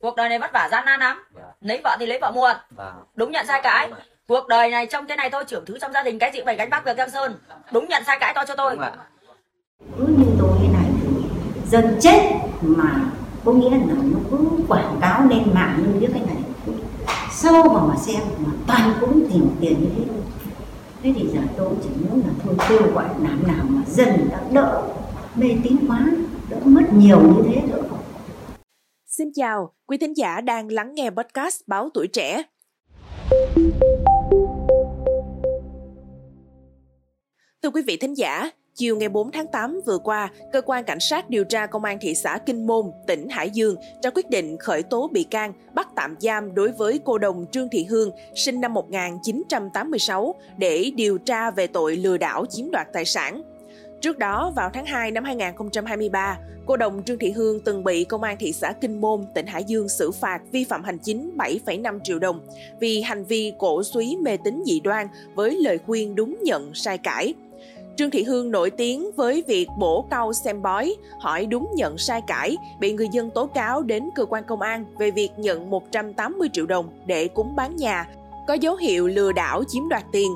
cuộc đời này vất vả gian nan lắm. Lấy vợ thì lấy vợ muộn. Vâng. đúng nhận sai cãi cuộc đời này trong cái này tôi trưởng thứ trong gia đình cái gì cũng phải gánh vác việc giang sơn. Đúng nhận sai cãi to cho tôi. Đúng ạ. cứ như tôi thế này thì dân chết mà có nghĩa là nó cứ quảng cáo lên mạng như biết cái này. Sâu vào mà xem mà toàn cũng tìm tiền như thế thôi. Thế thì giờ tôi chỉ muốn là thôi kêu gọi làm nào mà dân người ta đỡ mê tín quá đỡ mất nhiều như thế đỡ Xin chào, quý thính giả đang lắng nghe podcast Báo Tuổi Trẻ. Thưa quý vị thính giả, chiều ngày 4 tháng 8 vừa qua, cơ quan cảnh sát điều tra công an thị xã Kinh Môn, tỉnh Hải Dương ra quyết định khởi tố bị can, bắt tạm giam đối với cô đồng Trương Thị Hương, sinh năm 1986 để điều tra về tội lừa đảo chiếm đoạt tài sản. Trước đó, vào tháng 2 năm 2023, cô đồng Trương Thị Hương từng bị công an thị xã Kinh Môn, tỉnh Hải Dương xử phạt vi phạm hành chính 7,5 triệu đồng vì hành vi cổ suý mê tín dị đoan với lời khuyên đúng nhận sai cãi. Trương Thị Hương nổi tiếng với việc bổ câu xem bói, hỏi đúng nhận sai cãi, bị người dân tố cáo đến cơ quan công an về việc nhận 180 triệu đồng để cúng bán nhà, có dấu hiệu lừa đảo chiếm đoạt tiền.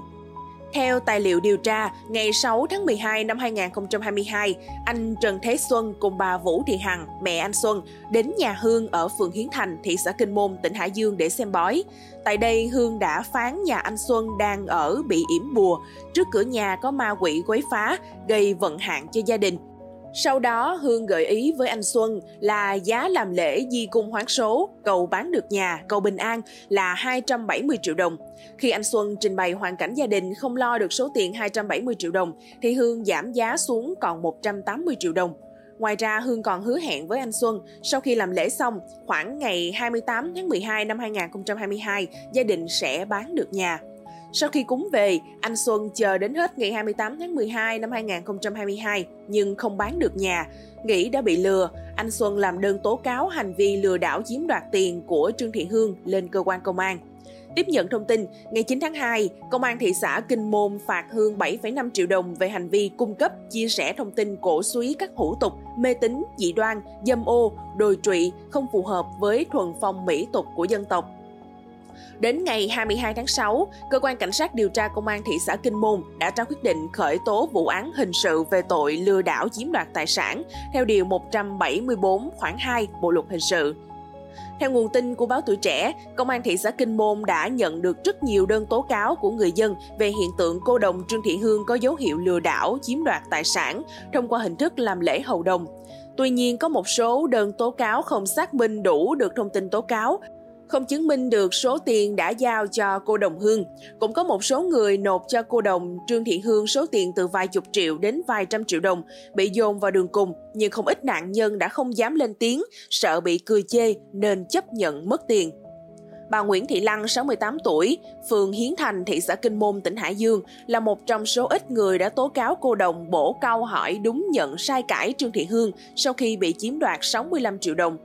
Theo tài liệu điều tra, ngày 6 tháng 12 năm 2022, anh Trần Thế Xuân cùng bà Vũ Thị Hằng, mẹ anh Xuân, đến nhà Hương ở phường Hiến Thành, thị xã Kinh Môn, tỉnh Hải Dương để xem bói. Tại đây, Hương đã phán nhà anh Xuân đang ở bị yểm bùa, trước cửa nhà có ma quỷ quấy phá, gây vận hạn cho gia đình. Sau đó, Hương gợi ý với anh Xuân là giá làm lễ di cung hoán số, cầu bán được nhà, cầu bình an là 270 triệu đồng. Khi anh Xuân trình bày hoàn cảnh gia đình không lo được số tiền 270 triệu đồng, thì Hương giảm giá xuống còn 180 triệu đồng. Ngoài ra, Hương còn hứa hẹn với anh Xuân, sau khi làm lễ xong, khoảng ngày 28 tháng 12 năm 2022, gia đình sẽ bán được nhà. Sau khi cúng về, anh Xuân chờ đến hết ngày 28 tháng 12 năm 2022 nhưng không bán được nhà. Nghĩ đã bị lừa, anh Xuân làm đơn tố cáo hành vi lừa đảo chiếm đoạt tiền của Trương Thị Hương lên cơ quan công an. Tiếp nhận thông tin, ngày 9 tháng 2, Công an thị xã Kinh Môn phạt Hương 7,5 triệu đồng về hành vi cung cấp, chia sẻ thông tin cổ suý các hủ tục, mê tín, dị đoan, dâm ô, đồi trụy không phù hợp với thuần phong mỹ tục của dân tộc. Đến ngày 22 tháng 6, cơ quan cảnh sát điều tra công an thị xã Kinh Môn đã ra quyết định khởi tố vụ án hình sự về tội lừa đảo chiếm đoạt tài sản theo điều 174 khoản 2 Bộ luật hình sự. Theo nguồn tin của báo Tuổi Trẻ, Công an thị xã Kinh Môn đã nhận được rất nhiều đơn tố cáo của người dân về hiện tượng cô đồng Trương Thị Hương có dấu hiệu lừa đảo, chiếm đoạt tài sản thông qua hình thức làm lễ hầu đồng. Tuy nhiên, có một số đơn tố cáo không xác minh đủ được thông tin tố cáo, không chứng minh được số tiền đã giao cho cô đồng Hương. Cũng có một số người nộp cho cô đồng Trương Thị Hương số tiền từ vài chục triệu đến vài trăm triệu đồng, bị dồn vào đường cùng, nhưng không ít nạn nhân đã không dám lên tiếng, sợ bị cười chê nên chấp nhận mất tiền. Bà Nguyễn Thị Lăng, 68 tuổi, phường Hiến Thành, thị xã Kinh Môn, tỉnh Hải Dương, là một trong số ít người đã tố cáo cô đồng bổ câu hỏi đúng nhận sai cãi Trương Thị Hương sau khi bị chiếm đoạt 65 triệu đồng.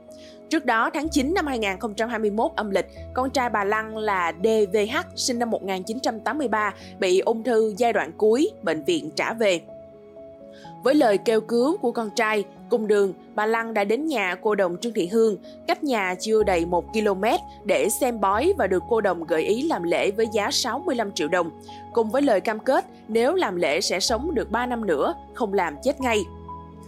Trước đó, tháng 9 năm 2021 âm lịch, con trai bà Lăng là DVH sinh năm 1983 bị ung thư giai đoạn cuối, bệnh viện trả về. Với lời kêu cứu của con trai, cùng đường, bà Lăng đã đến nhà cô đồng Trương Thị Hương, cách nhà chưa đầy 1 km để xem bói và được cô đồng gợi ý làm lễ với giá 65 triệu đồng, cùng với lời cam kết nếu làm lễ sẽ sống được 3 năm nữa, không làm chết ngay.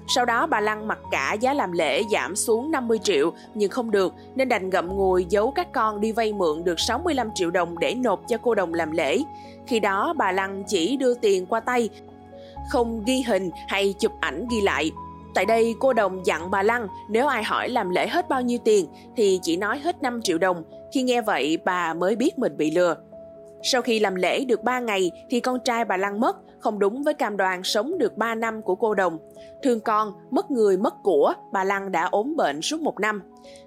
Sau đó bà Lăng mặc cả giá làm lễ giảm xuống 50 triệu nhưng không được nên đành ngậm ngùi giấu các con đi vay mượn được 65 triệu đồng để nộp cho cô đồng làm lễ. Khi đó bà Lăng chỉ đưa tiền qua tay, không ghi hình hay chụp ảnh ghi lại. Tại đây cô đồng dặn bà Lăng nếu ai hỏi làm lễ hết bao nhiêu tiền thì chỉ nói hết 5 triệu đồng. Khi nghe vậy bà mới biết mình bị lừa. Sau khi làm lễ được 3 ngày thì con trai bà Lăng mất, không đúng với cam đoan sống được 3 năm của cô đồng. Thương con, mất người mất của, bà Lăng đã ốm bệnh suốt một năm.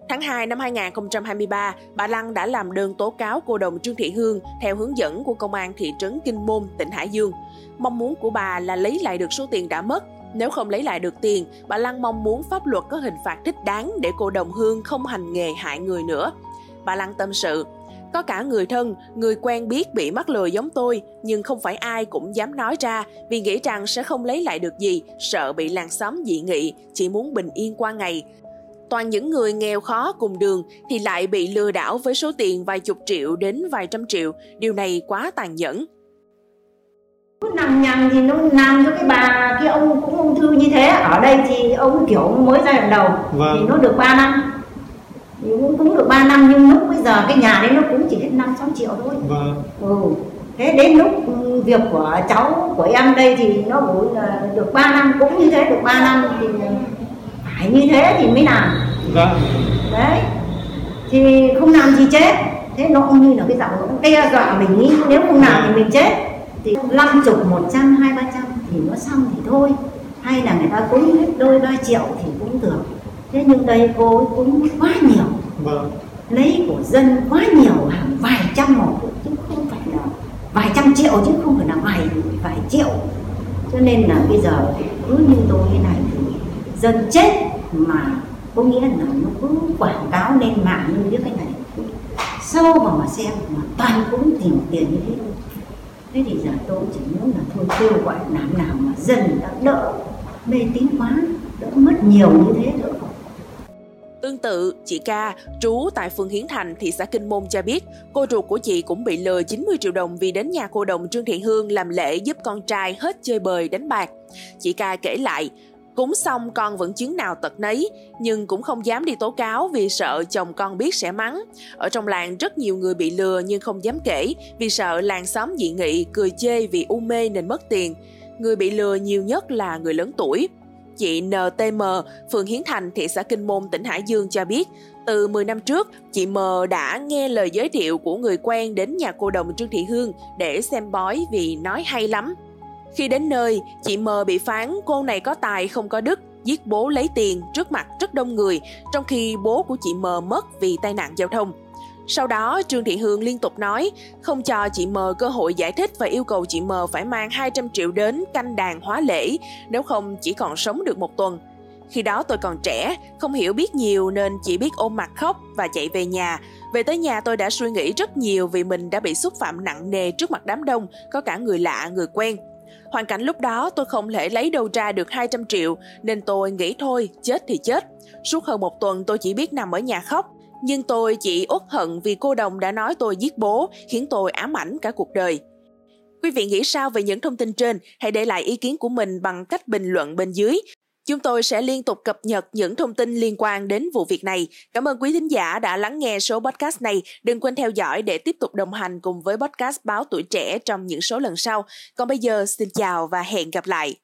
Tháng 2 năm 2023, bà Lăng đã làm đơn tố cáo cô đồng Trương Thị Hương theo hướng dẫn của công an thị trấn Kinh Môn, tỉnh Hải Dương. Mong muốn của bà là lấy lại được số tiền đã mất. Nếu không lấy lại được tiền, bà Lăng mong muốn pháp luật có hình phạt thích đáng để cô đồng Hương không hành nghề hại người nữa. Bà Lăng tâm sự, có cả người thân, người quen biết bị mắc lừa giống tôi, nhưng không phải ai cũng dám nói ra vì nghĩ rằng sẽ không lấy lại được gì, sợ bị làng xóm dị nghị, chỉ muốn bình yên qua ngày. toàn những người nghèo khó cùng đường thì lại bị lừa đảo với số tiền vài chục triệu đến vài trăm triệu. Điều này quá tàn nhẫn. Cứ nằm nhằng thì nó làm cho cái bà kia ông cũng ung thư như thế. Ở đây thì ông kiểu mới ra lần đầu Vâng. thì nó được 3 năm. Thì cũng, cũng được 3 năm nhưng lúc bây giờ cái nhà đấy nó cũng chỉ hết 5 6 triệu thôi. vâng Ừ. Thế đến lúc việc của cháu của em đây thì nó là được 3 năm cũng như thế được 3 năm thì phải như thế thì mới làm. dạ đấy thì không làm thì chết thế nó cũng như là cái giọng nó đe dọa mình ý nếu không làm thì mình chết thì năm chục một trăm hai ba trăm thì nó xong thì thôi. Hay là người ta cúng hết đôi ba triệu thì cũng được. Thế nhưng đây cô ấy cúng quá nhiều. Vâng. Lấy của dân quá nhiều hàng vài trăm một chứ không phải là vài trăm triệu chứ không phải là vài vài triệu. Cho nên là bây giờ cứ như tôi thế này thì dân chết mà có nghĩa là nó cứ quảng cáo lên mạng như biết cái này. Sâu vào mà xem mà toàn cũng tìm tiền như thế thế thì giờ tôi chỉ muốn là thôi kêu gọi làm nào mà dân đã đỡ mê tín quá đỡ mất nhiều như thế được Tương tự, chị Ca, trú tại phường Hiến Thành, thị xã Kinh Môn cho biết, cô ruột của chị cũng bị lừa 90 triệu đồng vì đến nhà cô đồng Trương Thị Hương làm lễ giúp con trai hết chơi bời đánh bạc. Chị Ca kể lại, cúng xong con vẫn chứng nào tật nấy, nhưng cũng không dám đi tố cáo vì sợ chồng con biết sẽ mắng. Ở trong làng rất nhiều người bị lừa nhưng không dám kể vì sợ làng xóm dị nghị, cười chê vì u mê nên mất tiền. Người bị lừa nhiều nhất là người lớn tuổi. Chị NTM, phường Hiến Thành, thị xã Kinh Môn, tỉnh Hải Dương cho biết, từ 10 năm trước, chị M đã nghe lời giới thiệu của người quen đến nhà cô đồng Trương Thị Hương để xem bói vì nói hay lắm. Khi đến nơi, chị M bị phán cô này có tài không có đức, giết bố lấy tiền trước mặt rất đông người, trong khi bố của chị M mất vì tai nạn giao thông. Sau đó, Trương Thị Hương liên tục nói không cho chị M cơ hội giải thích và yêu cầu chị M phải mang 200 triệu đến canh đàn hóa lễ, nếu không chỉ còn sống được một tuần. Khi đó tôi còn trẻ, không hiểu biết nhiều nên chỉ biết ôm mặt khóc và chạy về nhà. Về tới nhà tôi đã suy nghĩ rất nhiều vì mình đã bị xúc phạm nặng nề trước mặt đám đông, có cả người lạ, người quen. Hoàn cảnh lúc đó tôi không thể lấy đâu ra được 200 triệu nên tôi nghĩ thôi, chết thì chết. Suốt hơn một tuần tôi chỉ biết nằm ở nhà khóc. Nhưng tôi chỉ uất hận vì cô đồng đã nói tôi giết bố, khiến tôi ám ảnh cả cuộc đời. Quý vị nghĩ sao về những thông tin trên? Hãy để lại ý kiến của mình bằng cách bình luận bên dưới. Chúng tôi sẽ liên tục cập nhật những thông tin liên quan đến vụ việc này. Cảm ơn quý thính giả đã lắng nghe số podcast này. Đừng quên theo dõi để tiếp tục đồng hành cùng với podcast Báo Tuổi Trẻ trong những số lần sau. Còn bây giờ, xin chào và hẹn gặp lại.